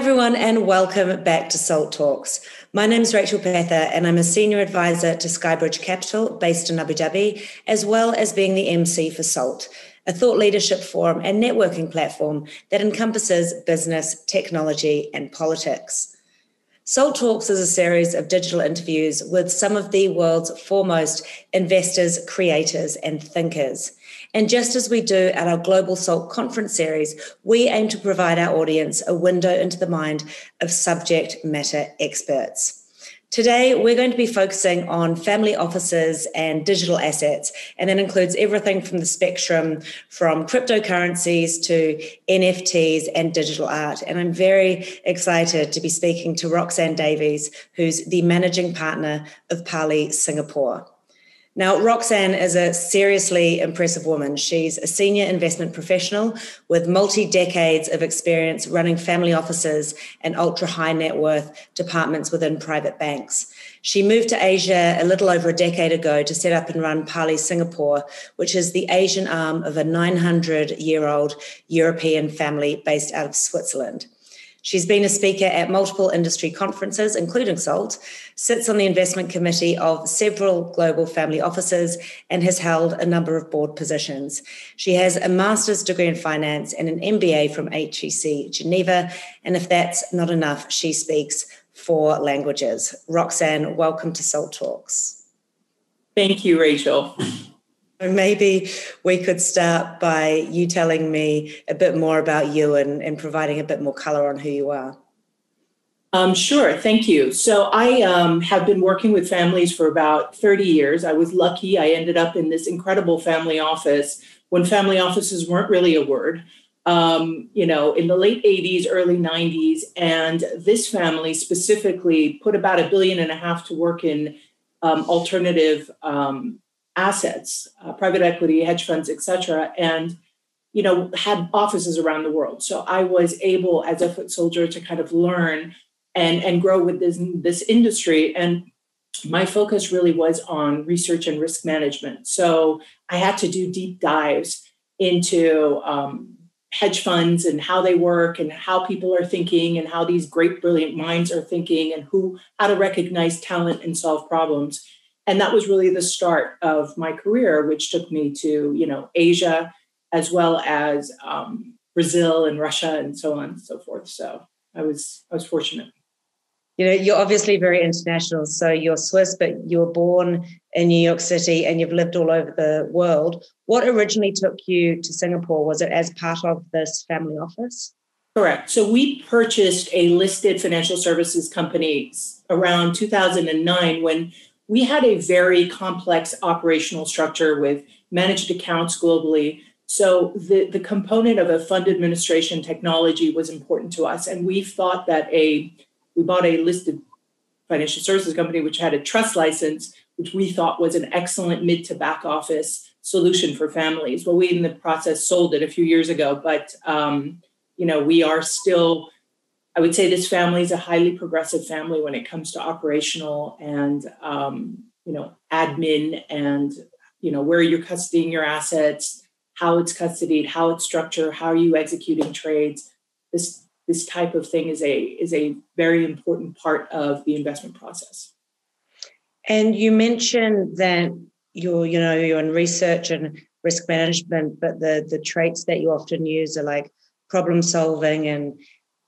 everyone, and welcome back to SALT Talks. My name is Rachel Pether, and I'm a senior advisor to Skybridge Capital based in Abu Dhabi, as well as being the MC for SALT, a thought leadership forum and networking platform that encompasses business, technology, and politics. SALT Talks is a series of digital interviews with some of the world's foremost investors, creators, and thinkers. And just as we do at our Global SALT conference series, we aim to provide our audience a window into the mind of subject matter experts. Today, we're going to be focusing on family offices and digital assets, and that includes everything from the spectrum from cryptocurrencies to NFTs and digital art. And I'm very excited to be speaking to Roxanne Davies, who's the managing partner of Pali Singapore. Now, Roxanne is a seriously impressive woman. She's a senior investment professional with multi decades of experience running family offices and ultra high net worth departments within private banks. She moved to Asia a little over a decade ago to set up and run Pali Singapore, which is the Asian arm of a 900 year old European family based out of Switzerland. She's been a speaker at multiple industry conferences, including SALT, sits on the investment committee of several global family offices, and has held a number of board positions. She has a master's degree in finance and an MBA from HEC Geneva. And if that's not enough, she speaks four languages. Roxanne, welcome to SALT Talks. Thank you, Rachel. Maybe we could start by you telling me a bit more about you and, and providing a bit more color on who you are. Um, sure, thank you. So I um, have been working with families for about 30 years. I was lucky. I ended up in this incredible family office when family offices weren't really a word. Um, you know, in the late 80s, early 90s, and this family specifically put about a billion and a half to work in um, alternative um, assets, uh, private equity, hedge funds, et cetera, and you know had offices around the world. So I was able, as a foot soldier, to kind of learn and and grow with this this industry. And my focus really was on research and risk management. So I had to do deep dives into um, hedge funds and how they work and how people are thinking and how these great brilliant minds are thinking and who how to recognize talent and solve problems and that was really the start of my career which took me to you know asia as well as um, brazil and russia and so on and so forth. So i was i was fortunate. You know you're obviously very international so you're swiss but you were born in new york city and you've lived all over the world. What originally took you to singapore? Was it as part of this family office? Correct. So we purchased a listed financial services company around 2009 when we had a very complex operational structure with managed accounts globally. So the, the component of a fund administration technology was important to us. And we thought that a we bought a listed financial services company which had a trust license, which we thought was an excellent mid to back office solution for families. Well, we in the process sold it a few years ago, but um, you know we are still I would say this family is a highly progressive family when it comes to operational and um, you know admin and you know where you're custodying your assets, how it's custodied, how it's structured, how are you executing trades. This this type of thing is a is a very important part of the investment process. And you mentioned that you're you know you're in research and risk management, but the the traits that you often use are like problem solving and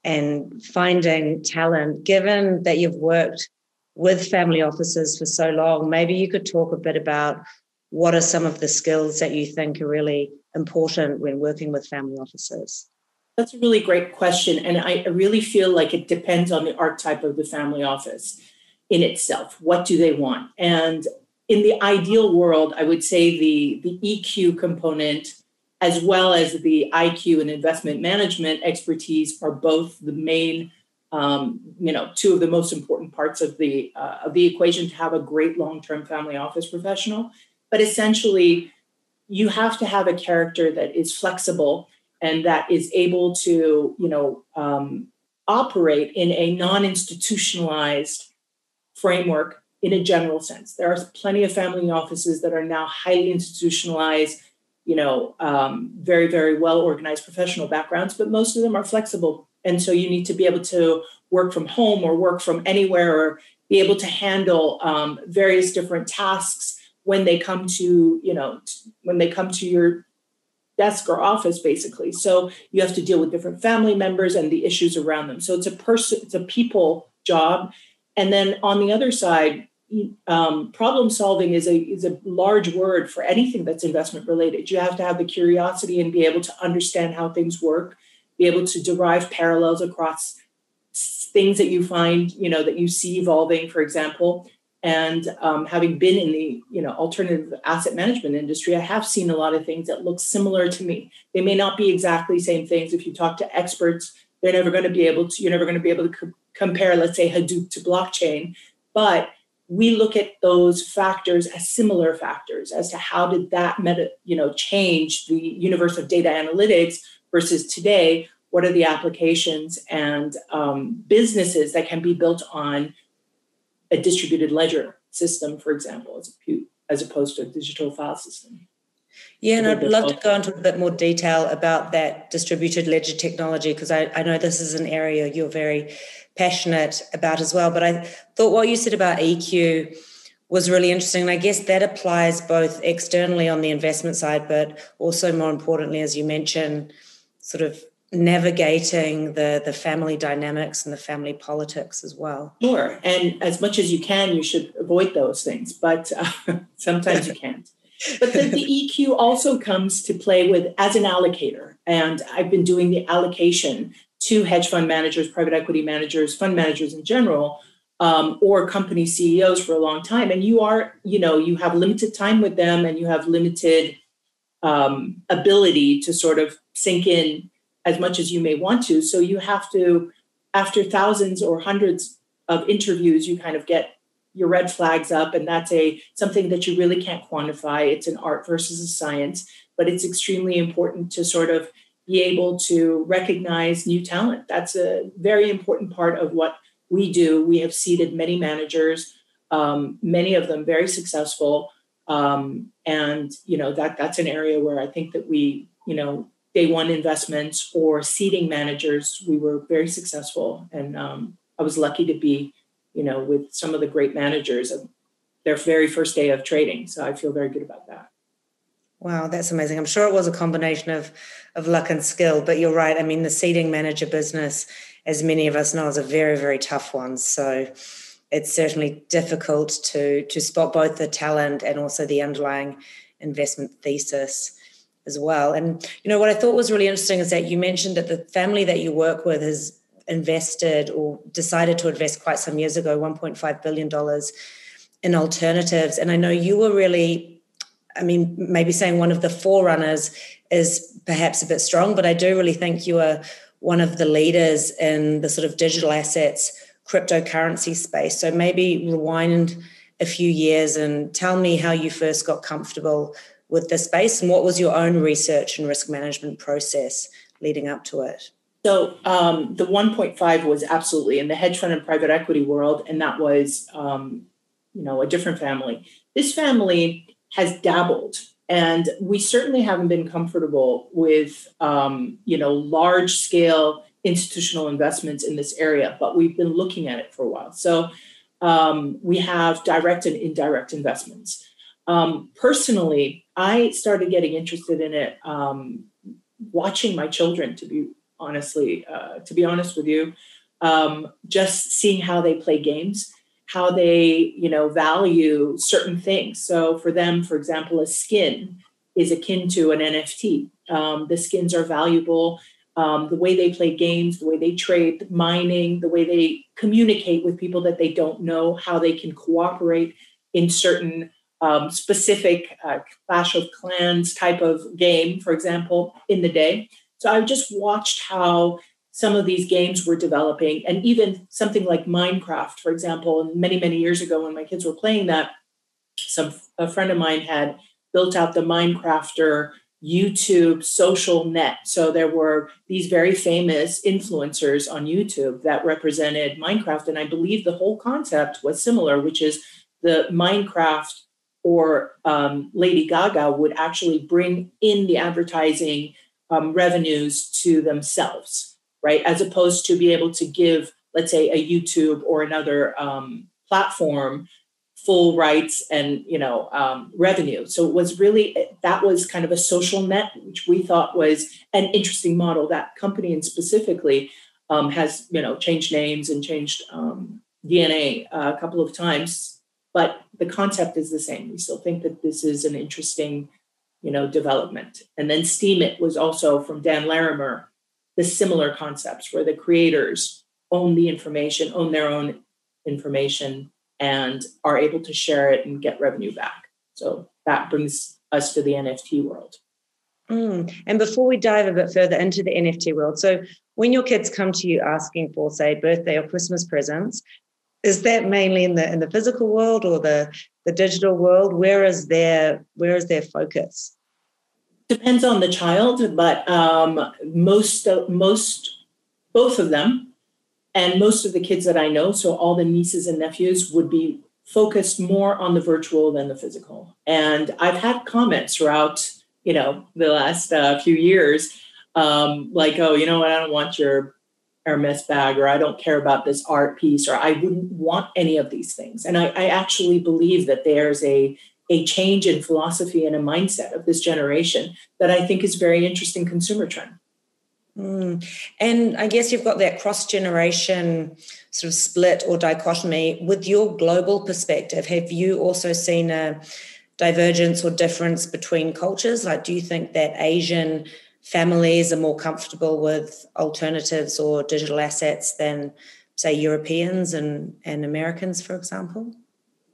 and finding talent, given that you've worked with family offices for so long, maybe you could talk a bit about what are some of the skills that you think are really important when working with family offices? That's a really great question. And I really feel like it depends on the archetype of the family office in itself. What do they want? And in the ideal world, I would say the, the EQ component as well as the IQ and investment management expertise are both the main, um, you know, two of the most important parts of the uh, of the equation to have a great long-term family office professional. But essentially, you have to have a character that is flexible and that is able to, you know, um, operate in a non-institutionalized framework in a general sense. There are plenty of family offices that are now highly institutionalized you know, um, very, very well organized professional backgrounds, but most of them are flexible And so you need to be able to work from home or work from anywhere or be able to handle um, various different tasks when they come to, you know, when they come to your desk or office basically. So you have to deal with different family members and the issues around them. So it's a person, it's a people job. And then on the other side, um, problem solving is a is a large word for anything that's investment related. You have to have the curiosity and be able to understand how things work, be able to derive parallels across things that you find, you know, that you see evolving, for example. And um, having been in the you know alternative asset management industry, I have seen a lot of things that look similar to me. They may not be exactly same things. If you talk to experts, they're never going to be able to. You're never going to be able to co- compare, let's say, Hadoop to blockchain, but we look at those factors as similar factors as to how did that meta, you know, change the universe of data analytics versus today. What are the applications and um, businesses that can be built on a distributed ledger system, for example, as, a, as opposed to a digital file system? Yeah, and I'd love to go into a bit more detail about that distributed ledger technology because I, I know this is an area you're very passionate about as well. But I thought what you said about EQ was really interesting. And I guess that applies both externally on the investment side, but also more importantly, as you mentioned, sort of navigating the the family dynamics and the family politics as well. Sure, and as much as you can, you should avoid those things, but uh, sometimes you can't. But the, the EQ also comes to play with as an allocator, and I've been doing the allocation to hedge fund managers, private equity managers, fund managers in general, um, or company CEOs for a long time. And you are, you know, you have limited time with them and you have limited um, ability to sort of sink in as much as you may want to. So you have to, after thousands or hundreds of interviews, you kind of get your red flags up and that's a something that you really can't quantify it's an art versus a science but it's extremely important to sort of be able to recognize new talent. That's a very important part of what we do. We have seeded many managers, um, many of them very successful, um, and you know that that's an area where I think that we, you know, day one investments or seeding managers, we were very successful, and um, I was lucky to be, you know, with some of the great managers of their very first day of trading. So I feel very good about that. Wow, that's amazing. I'm sure it was a combination of of luck and skill, but you're right. I mean, the seeding manager business, as many of us know, is a very, very tough one. So it's certainly difficult to to spot both the talent and also the underlying investment thesis as well. And you know what I thought was really interesting is that you mentioned that the family that you work with has invested or decided to invest quite some years ago 1.5 billion dollars in alternatives and I know you were really I mean, maybe saying one of the forerunners is perhaps a bit strong, but I do really think you are one of the leaders in the sort of digital assets, cryptocurrency space. So maybe rewind a few years and tell me how you first got comfortable with the space and what was your own research and risk management process leading up to it. So um, the 1.5 was absolutely in the hedge fund and private equity world, and that was, um, you know, a different family. This family has dabbled. And we certainly haven't been comfortable with um, you know large scale institutional investments in this area but we've been looking at it for a while. So um, we have direct and indirect investments. Um, personally i started getting interested in it um, watching my children to be honestly uh, to be honest with you um, just seeing how they play games how they you know value certain things. So for them for example a skin is akin to an nft um, the skins are valuable. Um, the way they play games the way they trade mining the way they communicate with people that they don't know how they can cooperate in certain um, specific uh, clash of clans type of game for example in the day. So i just watched how some of these games were developing and even something like minecraft for example many many years ago when my kids were playing that some a friend of mine had built out the minecrafter youtube social net. So there were these very famous influencers on youtube that represented minecraft and i believe the whole concept was similar which is the minecraft or um, lady gaga would actually bring in the advertising um, revenues to themselves right? As opposed to be able to give, let's say, a YouTube or another um, platform full rights and you know um, revenue. So it was really that was kind of a social net, which we thought was an interesting model. That company and specifically um, has you know changed names and changed um, DNA uh, a couple of times, but the concept is the same. We still think that this is an interesting you know development. And then Steemit was also from Dan Larimer, the similar concepts where the creators own the information, own their own information and are able to share it and get revenue back. So that brings us to the NFT world. Mm. And before we dive a bit further into the NFT world, so when your kids come to you asking for, say, birthday or Christmas presents, is that mainly in the in the physical world or the the digital world? Where is their where is their focus? Depends on the child, but um, most most both of them and most of the kids that I know, so all the nieces and nephews, would be focused more on the virtual than the physical. And I've had comments throughout, you know, the last uh, few years, um, like, "Oh, you know what? I don't want your Hermes bag, or I don't care about this art piece, or I wouldn't want any of these things." And I, I actually believe that there's a a change in philosophy and a mindset of this generation that I think is very interesting consumer trend. Mm. And I guess you've got that cross generation sort of split or dichotomy. With your global perspective, have you also seen a divergence or difference between cultures? Like, do you think that Asian families are more comfortable with alternatives or digital assets than, say, Europeans and, and Americans, for example?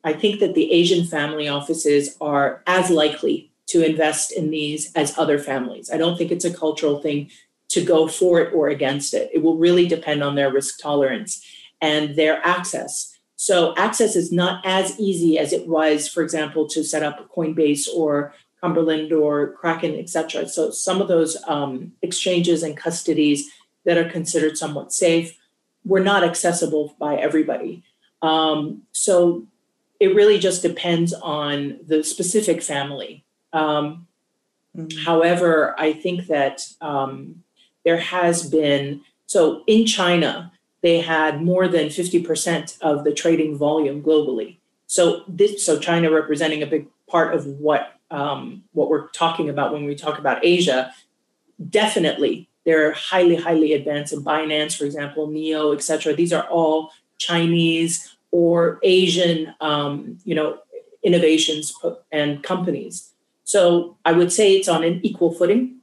I think that the Asian family offices are as likely to invest in these as other families. I don't think it's a cultural thing to go for it or against it. It will really depend on their risk tolerance and their access. So access is not as easy as it was, for example, to set up Coinbase or Cumberland or Kraken, etc. So some of those um, exchanges and custodies that are considered somewhat safe were not accessible by everybody. Um, so it really just depends on the specific family. Um, mm-hmm. However, I think that um, there has been, so in China, they had more than 50% of the trading volume globally. So this, so China representing a big part of what um, what we're talking about when we talk about Asia. Definitely, they're highly, highly advanced in Binance, for example, Neo, et cetera. These are all Chinese or Asian, um, you know, innovations and companies. So I would say it's on an equal footing.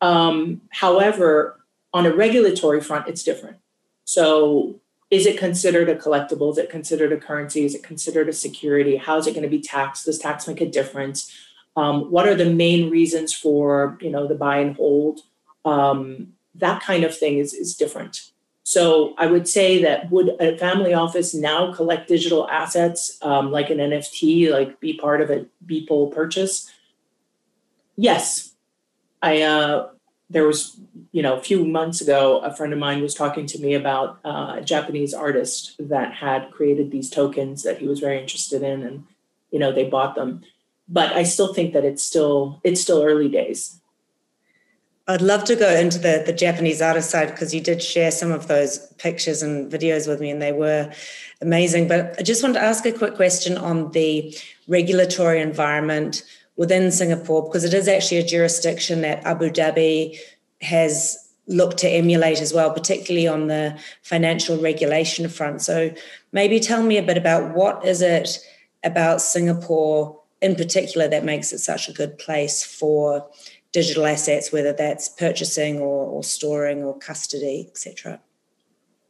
Um, however, on a regulatory front, it's different. So, is it considered a collectible? Is it considered a currency? Is it considered a security? How is it going to be taxed? Does tax make a difference? Um, what are the main reasons for you know the buy and hold? Um, that kind of thing is is different. So I would say that would a family office now collect digital assets um, like an NFT, like be part of a Beeple purchase? Yes, I uh, there was you know a few months ago a friend of mine was talking to me about uh, a Japanese artist that had created these tokens that he was very interested in, and you know they bought them. But I still think that it's still it's still early days. I'd love to go into the, the Japanese artist side because you did share some of those pictures and videos with me, and they were amazing. But I just want to ask a quick question on the regulatory environment within Singapore because it is actually a jurisdiction that Abu Dhabi has looked to emulate as well, particularly on the financial regulation front. So maybe tell me a bit about what is it about Singapore in particular that makes it such a good place for digital assets, whether that's purchasing or, or storing or custody, etc.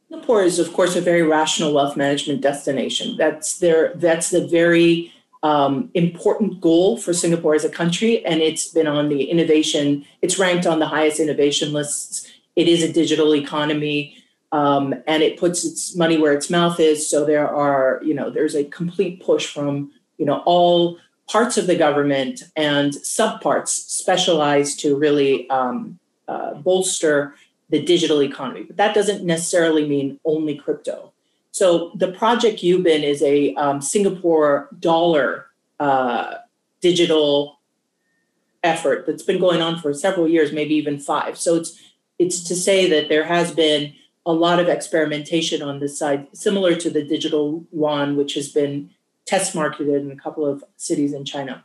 Singapore is, of course, a very rational wealth management destination. That's their that's the very um, important goal for Singapore as a country, and it's been on the innovation. It's ranked on the highest innovation lists. It is a digital economy, um, and it puts its money where its mouth is. So there are, you know, there's a complete push from, you know, all parts of the government and subparts specialized to really um, uh, bolster the digital economy. But that doesn't necessarily mean only crypto. So the project Ubin is a um, Singapore dollar uh, digital effort that's been going on for several years, maybe even five. So it's it's to say that there has been a lot of experimentation on this side, similar to the digital yuan, which has been test marketed in a couple of cities in China.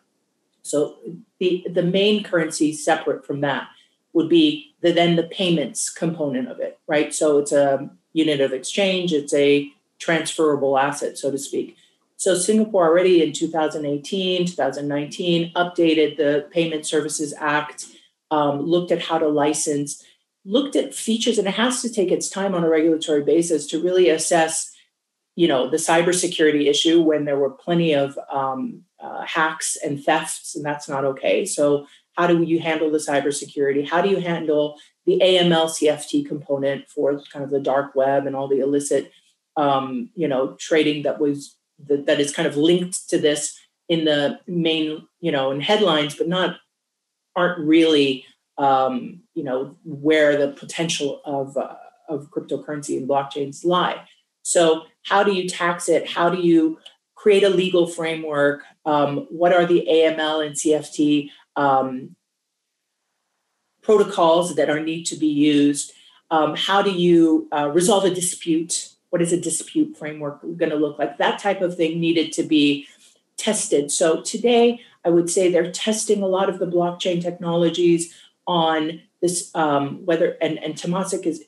So the the main currency separate from that would be the then the payments component of it, right? So it's a unit of exchange, it's a transferable asset, so to speak. So Singapore already in 2018, 2019 updated the Payment Services Act, um, looked at how to license, looked at features, and it has to take its time on a regulatory basis to really assess, you know, the cybersecurity issue when there were plenty of um, uh, hacks and thefts, and that's not okay. So how do you handle the cybersecurity? How do you handle the AML CFT component for kind of the dark web and all the illicit, um, you know, trading that was that, that is kind of linked to this in the main, you know, in headlines, but not aren't really, um, you know, where the potential of uh, of cryptocurrency and blockchains lie. So, how do you tax it? How do you create a legal framework? Um, what are the AML and CFT um, protocols that are need to be used? Um, how do you uh, resolve a dispute? what is a dispute framework going to look like? That type of thing needed to be tested. So today, I would say they're testing a lot of the blockchain technologies on this, um, whether, and, and Temasek is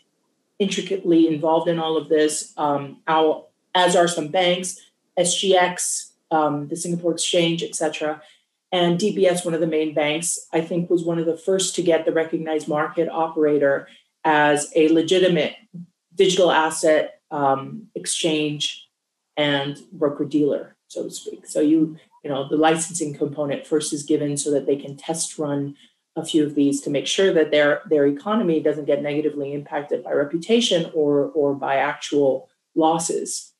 intricately involved in all of this, um, our, as are some banks, SGX, um, the Singapore Exchange, etc. And DBS, one of the main banks, I think was one of the first to get the recognized market operator as a legitimate digital asset um, exchange and broker dealer, so to speak. So you you know the licensing component first is given so that they can test run a few of these to make sure that their their economy doesn't get negatively impacted by reputation or or by actual losses.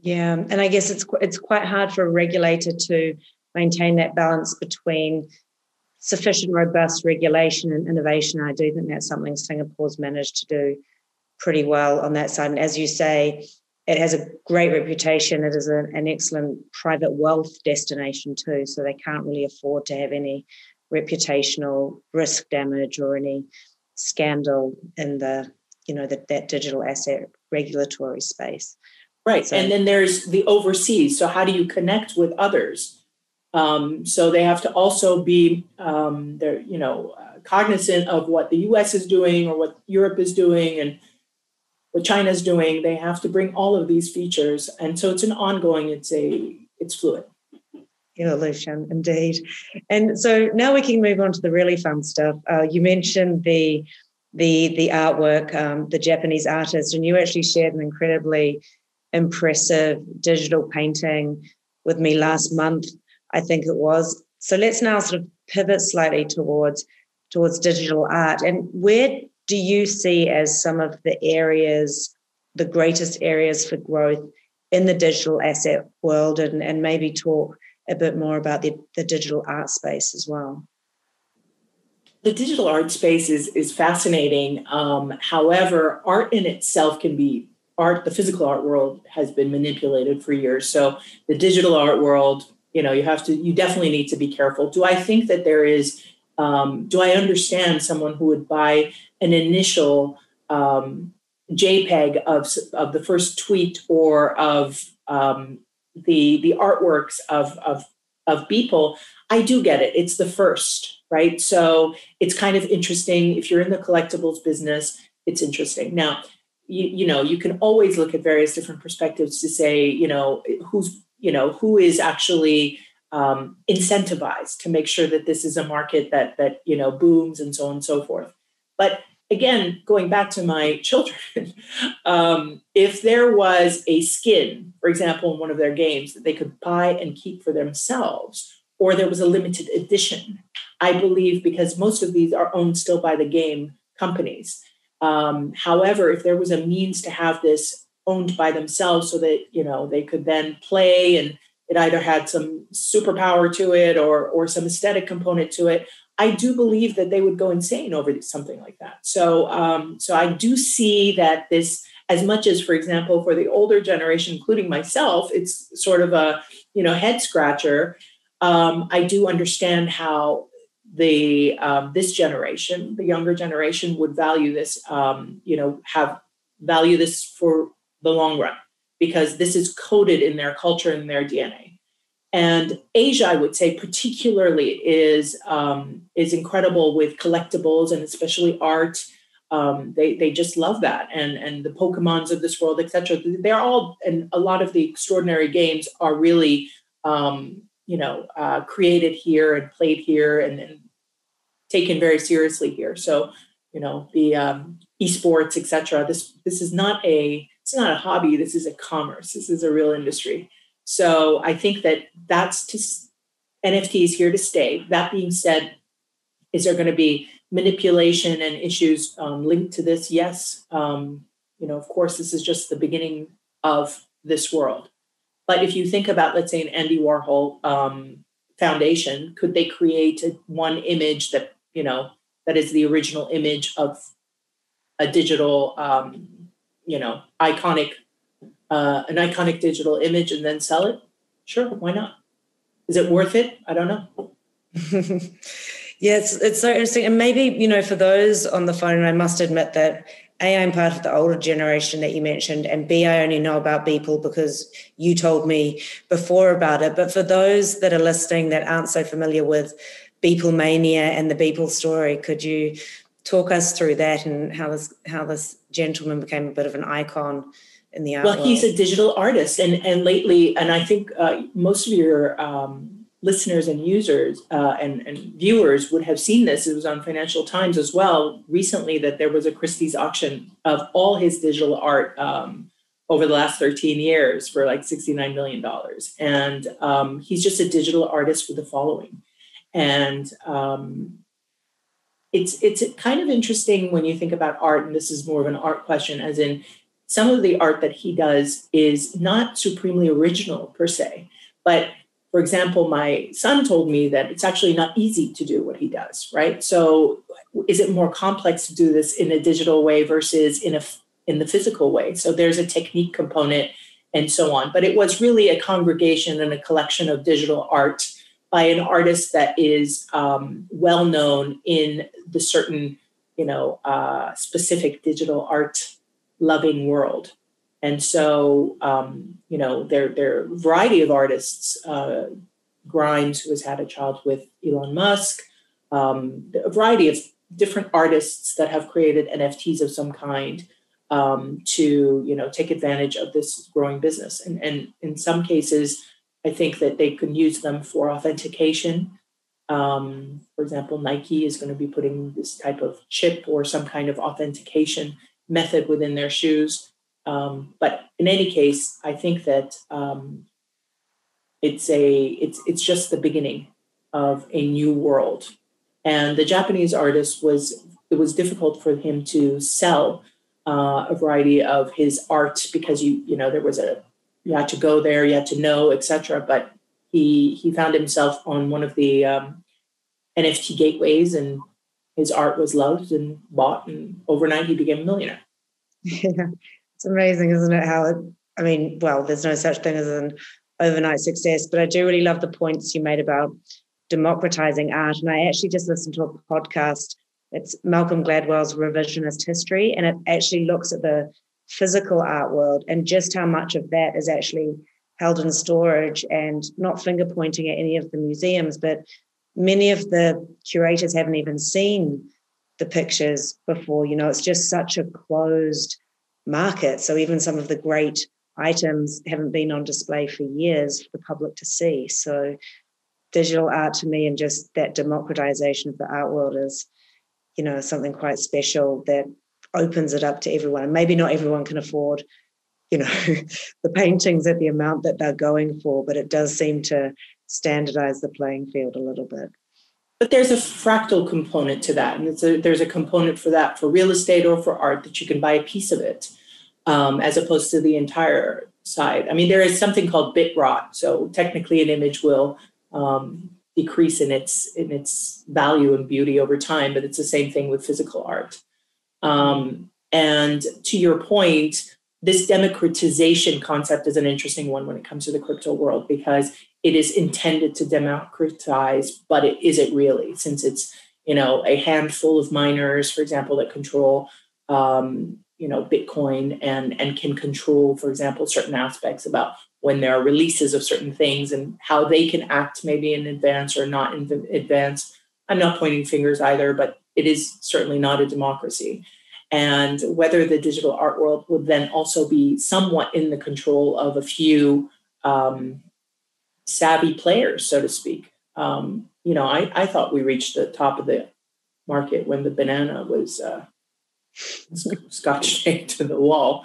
Yeah, and I guess it's it's quite hard for a regulator to maintain that balance between sufficient robust regulation and innovation. I do think that's something Singapore's managed to do pretty well on that side. And as you say, it has a great reputation. It is a, an excellent private wealth destination too. So they can't really afford to have any reputational risk damage or any scandal in the you know that that digital asset regulatory space. Right, so, and then there's the overseas. So how do you connect with others? Um, so they have to also be um, they're you know uh, cognizant of what the U.S. is doing or what Europe is doing, and what China's doing, they have to bring all of these features. And so it's an ongoing, it's a, it's fluid. Evolution, indeed. And so now we can move on to the really fun stuff. Uh, you mentioned the the the artwork, um, the Japanese artist, and you actually shared an incredibly impressive digital painting with me last month, I think it was. So let's now sort of pivot slightly towards towards digital art. And where do you see as some of the areas, the greatest areas for growth in the digital asset world, and, and maybe talk a bit more about the, the digital art space as well? The digital art space is, is fascinating. Um, however, art in itself can be art, the physical art world has been manipulated for years. So the digital art world, you know, you have to, you definitely need to be careful. Do I think that there is um, do I understand someone who would buy an initial um, JPEG of, of the first tweet or of um, the the artworks of, of of Beeple? I do get it. It's the first, right? So it's kind of interesting. If you're in the collectibles business, it's interesting. Now, you, you know, you can always look at various different perspectives to say, you know, who's, you know, who is actually um, incentivized to make sure that this is a market that that you know booms and so on and so forth. But again, going back to my children, um, if there was a skin, for example, in one of their games that they could buy and keep for themselves, or there was a limited edition, I believe because most of these are owned still by the game companies. Um, however, if there was a means to have this owned by themselves so that you know they could then play and it either had some superpower to it or or some aesthetic component to it i do believe that they would go insane over something like that so um, so i do see that this as much as for example for the older generation including myself it's sort of a you know head scratcher um, i do understand how the um, this generation, the younger generation, would value this. Um, you know, have value this for the long run because this is coded in their culture and their DNA. And Asia, I would say, particularly is um, is incredible with collectibles and especially art. Um, they they just love that, and and the Pokemons of this world, etc. They're all, and a lot of the extraordinary games are really, um, you know, uh, created here and played here, and, and taken very seriously here. So, you know, the um, esports, etc. This this is not a it's not a hobby. This is a commerce. This is a real industry. So I think that that's to NFT is here to stay. That being said, is there going to be manipulation and issues um, linked to this? Yes. Um, you know, of course, this is just the beginning of this world. But if you think about, let's say, an Andy Warhol um, foundation, could they create a, one image that you know that is the original image of a digital, um, you know, iconic, uh, an iconic digital image and then sell it? Sure, why not? Is it worth it? I don't know. yeah, it's, it's so interesting. And maybe, you know, for those on the phone, I must admit that A, I'm part of the older generation that you mentioned, and B, I only know about Beeple because you told me before about it. But for those that are listening that aren't so familiar with Beeple Mania and the Beeple story, could you talk us through that and how this how this gentleman became a bit of an icon in the well he's a digital artist and and lately and i think uh, most of your um, listeners and users uh, and, and viewers would have seen this. It was on financial times as well recently that there was a christie's auction of all his digital art um, over the last 13 years for like $69 million and um, he's just a digital artist with a following. And um, it's it's kind of interesting when you think about art, and this is more of an art question, as in some of the art that he does is not supremely original per se, but for example, my son told me that it's actually not easy to do what he does, right? So is it more complex to do this in a digital way versus in a in the physical way? So there's a technique component and so on. But it was really a congregation and a collection of digital art by an artist that is um, well known in the certain, you know, uh, specific digital art loving world. And so, um, you know, there, there are a variety of artists. Uh, Grimes, who has had a child with Elon Musk, um, a variety of different artists that have created NFTs of some kind um, to, you know, take advantage of this growing business. And, and in some cases, I think that they can use them for authentication. Um, for example, Nike is going to be putting this type of chip or some kind of authentication method within their shoes. Um, but in any case, I think that um, it's a it's it's just the beginning of a new world. And the Japanese artist was it was difficult for him to sell uh, a variety of his art because you you know there was a you had to go there, you had to know, etc. But he he found himself on one of the um, NFT gateways, and his art was loved and bought, and overnight he became a millionaire. Yeah, it's amazing, isn't it? How it, I mean, well, there's no such thing as an overnight success, but I do really love the points you made about democratizing art. And I actually just listened to a podcast. It's Malcolm Gladwell's Revisionist History, and it actually looks at the physical art world and just how much of that is actually held in storage and not finger pointing at any of the museums, but many of the curators haven't even seen the pictures before. You know, it's just such a closed market. So even some of the great items haven't been on display for years for the public to see. So digital art to me and just that democratization of the art world is, you know, something quite special that opens it up to everyone. And maybe not everyone can afford, you know, the paintings at the amount that they're going for, but it does seem to standardize the playing field a little bit. But there's a fractal component to that. And a, there's a component for that for real estate or for art that you can buy a piece of it um, as opposed to the entire side. I mean, there is something called bit rot. So technically, an image will um, decrease in its in its value and beauty over time, but it's the same thing with physical art. Um, and to your point, this democratization concept is an interesting one when it comes to the crypto world because it is intended to democratize, but it, is it really? Since it's you know a handful of miners, for example, that control um, you know Bitcoin and and can control, for example, certain aspects about when there are releases of certain things and how they can act maybe in advance or not in advance. I'm not pointing fingers either, but it is certainly not a democracy. And whether the digital art world would then also be somewhat in the control of a few um, savvy players, so to speak. Um, you know, I, I thought we reached the top of the market when the banana was uh, scotch taped to the wall.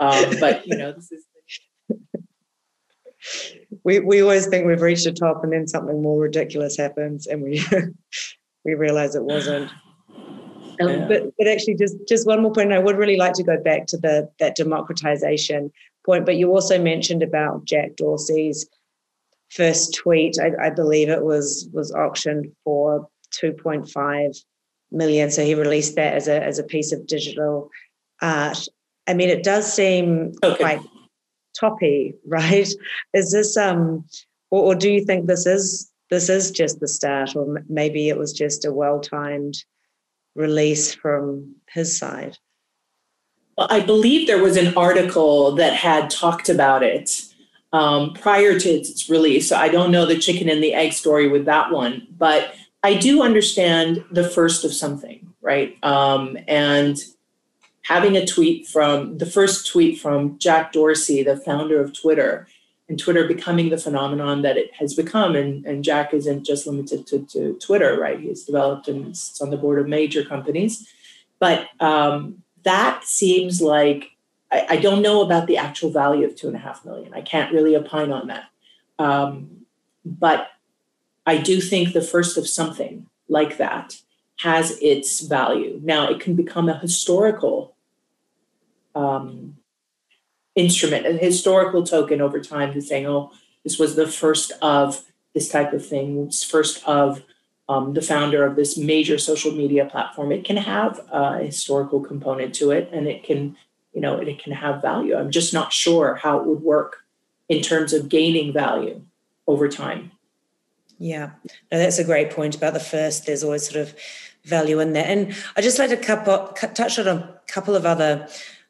Um, but you know, this is we we always think we've reached the top and then something more ridiculous happens and we we realize it wasn't um, yeah. but but actually just just one more point point. i would really like to go back to the that democratization point but you also mentioned about jack dorsey's first tweet i, I believe it was was auctioned for 2.5 million so he released that as a as a piece of digital art i mean it does seem okay. quite toppy, right? Is this um, or, or do you think this is this is just the start, or maybe it was just a well-timed release from his side? Well, I believe there was an article that had talked about it um, prior to its release. So I don't know the chicken and the egg story with that one, but I do understand the first of something, right? Um, and having a tweet from the first tweet from Jack Dorsey, the founder of Twitter, and Twitter becoming the phenomenon that it has become. And, and Jack isn't just limited to, to Twitter, right? He's developed and it's on the board of major companies. But um, that seems like I, I, don't know about the actual value of two and a half million. I can't really opine on that. Um, but I do think the first of something like that has its value. Now, it can become a historical um, instrument, a historical token over time to saying, oh, this was the first of this type of thing, first of um, the founder of this major social media platform. It can have a historical component to it, and it can, you know, it can have value. I'm just not sure how it would work in terms of gaining value over time. Yeah, no, that's a great point about the first. There's always sort of value in that, and I just like to couple, touch on a couple of other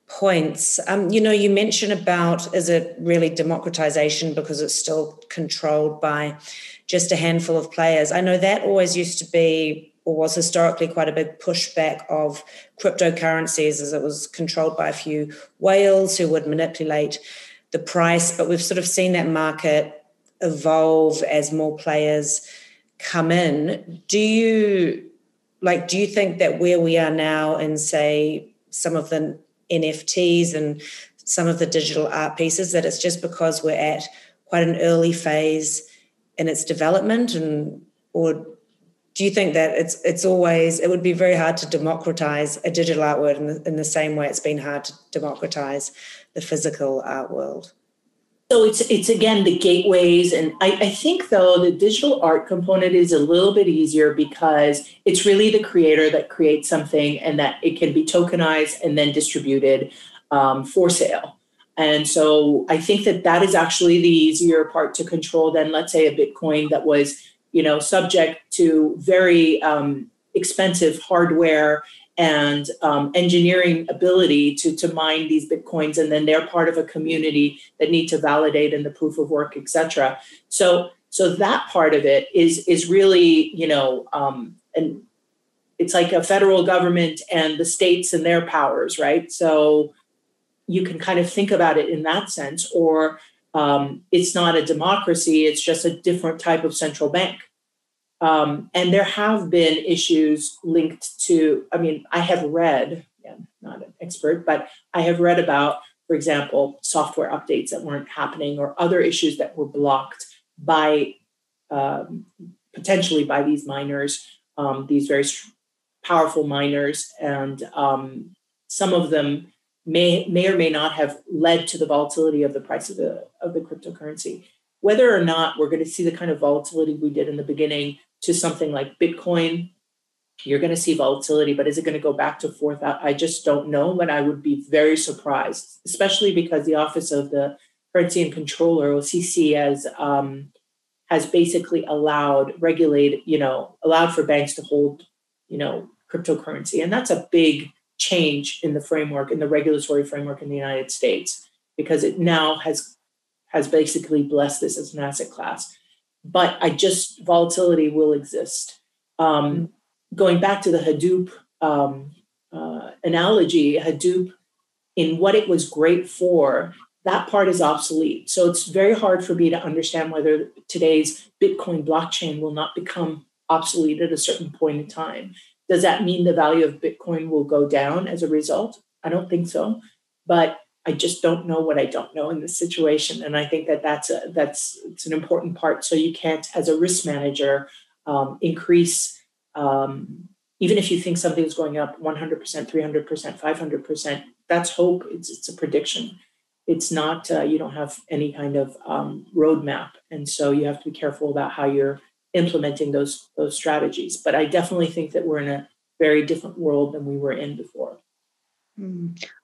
points. Um, you know, you mentioned about is it really democratization because it's still controlled by just a handful of players? I know that always used to be or was historically quite a big pushback of cryptocurrencies as it was controlled by a few whales who would manipulate the price. But we've sort of seen that market evolve as more players come in. Do you like do you think that where we are now in say some of the NFTs and some of the digital art pieces that it's just because we're at quite an early phase in its development and or do you think that it's it's always it would be very hard to democratize a digital art world in the, in the same way it's been hard to democratize the physical art world so it's it's again the gateways, and I, I, think though the digital art component is a little bit easier because it's really the creator that creates something, and that it can be tokenized and then distributed um, for sale. And so I think that that is actually the easier part to control than let's say a Bitcoin that was you know subject to very um, expensive hardware and um, engineering ability to, to mine these bitcoins and then they're part of a community that need to validate in the proof of work etc so so that part of it is is really you know um, and it's like a federal government and the states and their powers right? So you can kind of think about it in that sense or um, it's not a democracy it's just a different type of central bank um, and there have been issues linked to, I mean, I have read, again, not an expert, but I have read about, for example, software updates that weren't happening or other issues that were blocked by um, potentially by these miners, um, these very powerful miners. And um, some of them may, may or may not have led to the volatility of the price of the, of the cryptocurrency. Whether or not we're going to see the kind of volatility we did in the beginning to something like Bitcoin, you're going to see volatility, but is it going to go back to 4,000? I just don't know, but I would be very surprised, especially because the Office of the Currency and Controller, OCC, has um, has basically allowed regulate, you know, allowed for banks to hold, you know, cryptocurrency. And that's a big change in the framework, in the regulatory framework in the United States, because it now has has basically blessed this as an asset class. But I just volatility will exist. Um, mm-hmm. Going back to the Hadoop um, uh, analogy, Hadoop, in what it was great for, that part is obsolete. So it's very hard for me to understand whether today's Bitcoin blockchain will not become obsolete at a certain point in time. Does that mean the value of Bitcoin will go down as a result? I don't think so. But I just don't know what I don't know in this situation, and I think that that's a, that's it's an important part. So you can't, as a risk manager, um, increase um, even if you think something's going up 100%, 300%, 500%. That's hope. It's it's a prediction it's not uh, you don't have any kind of um, roadmap and so you have to be careful about how you're implementing those those strategies but i definitely think that we're in a very different world than we were in before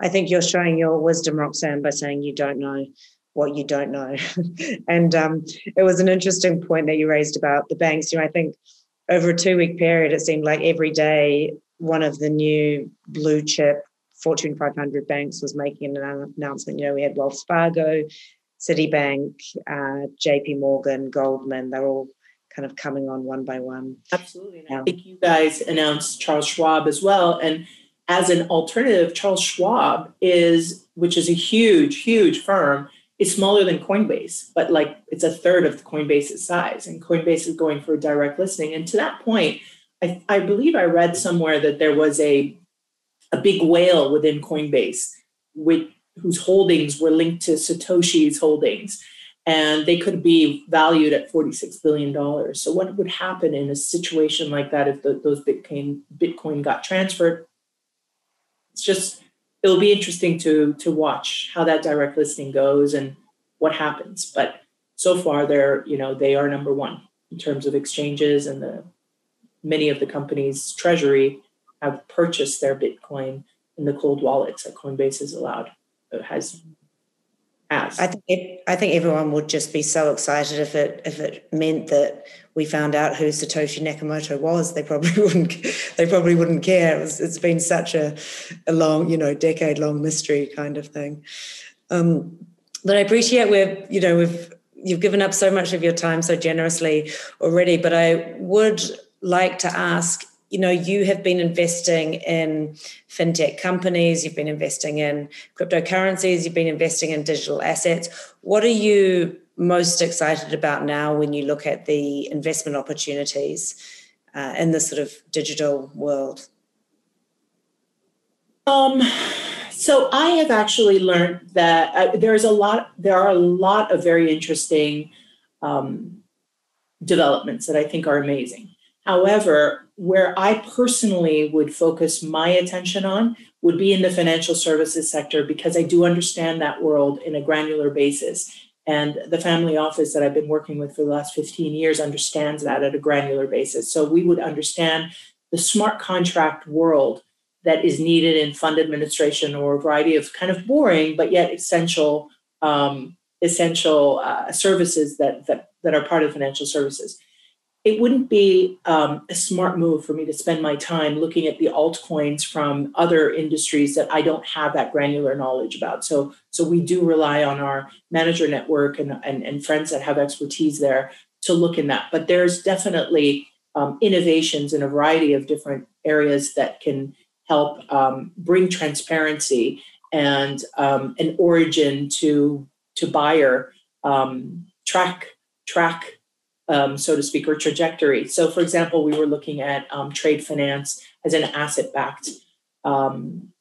i think you're showing your wisdom roxanne by saying you don't know what you don't know and um, it was an interesting point that you raised about the banks you know i think over a two week period it seemed like every day one of the new blue chip Fortune 500 banks was making an announcement. You know, we had Wells Fargo, Citibank, uh, JP Morgan, Goldman. They're all kind of coming on one by one. Absolutely. I think you guys announced Charles Schwab as well. And as an alternative, Charles Schwab is, which is a huge, huge firm, is smaller than Coinbase, but like it's a third of Coinbase's size. And Coinbase is going for direct listing. And to that point, I, I believe I read somewhere that there was a a big whale within Coinbase, with, whose holdings were linked to Satoshi's holdings. And they could be valued at $46 billion. So, what would happen in a situation like that if the, those Bitcoin, Bitcoin got transferred? It's just, it'll be interesting to, to watch how that direct listing goes and what happens. But so far, they're, you know, they are number one in terms of exchanges and the many of the companies' treasury have purchased their Bitcoin in the cold wallets that Coinbase has allowed uh, has. I think I think everyone would just be so excited if it if it meant that we found out who Satoshi Nakamoto was. They probably wouldn't they probably wouldn't care. It was, it's been such a, a long you know decade long mystery kind of thing. Um, but I appreciate we're you know we've you've given up so much of your time so generously already. But I would like to ask you know you have been investing in fintech companies you've been investing in cryptocurrencies you've been investing in digital assets what are you most excited about now when you look at the investment opportunities uh, in this sort of digital world um so i have actually learned that uh, there's a lot there are a lot of very interesting um, developments that i think are amazing However, where I personally would focus my attention on would be in the financial services sector because I do understand that world in a granular basis. And the family office that I've been working with for the last 15 years understands that at a granular basis. So we would understand the smart contract world that is needed in fund administration or a variety of kind of boring but yet essential um, essential uh, services that, that that are part of financial services it wouldn't be um, a smart move for me to spend my time looking at the altcoins from other industries that I don't have that granular knowledge about. So, so we do rely on our manager network and, and, and friends that have expertise there to look in that. But there's definitely um, innovations in a variety of different areas that can help um, bring transparency and um, an origin to to buyer um, track track um, so to speak, or trajectory. So, for example, we were looking at um, trade finance as an asset backed um,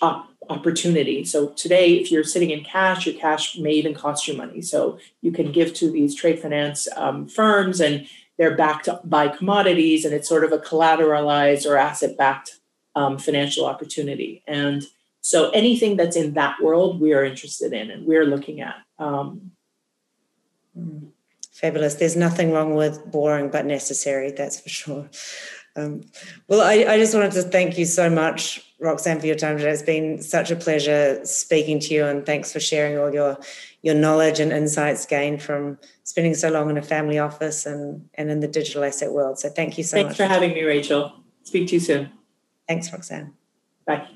op- opportunity. So, today, if you're sitting in cash, your cash may even cost you money. So, you can give to these trade finance um, firms and they're backed by commodities and it's sort of a collateralized or asset backed um, financial opportunity. And so, anything that's in that world, we are interested in and we're looking at. Um, hmm. Fabulous. There's nothing wrong with boring but necessary, that's for sure. Um, well, I, I, just wanted to thank you so much, Roxanne, for your time today. It's been such a pleasure speaking to you, and thanks for sharing all your your knowledge and insights gained from spending so long in a family office and, and in the digital asset world. So thank you so thanks much. Thanks for having me, Rachel. Speak to you soon. Thanks, Roxanne. Bye.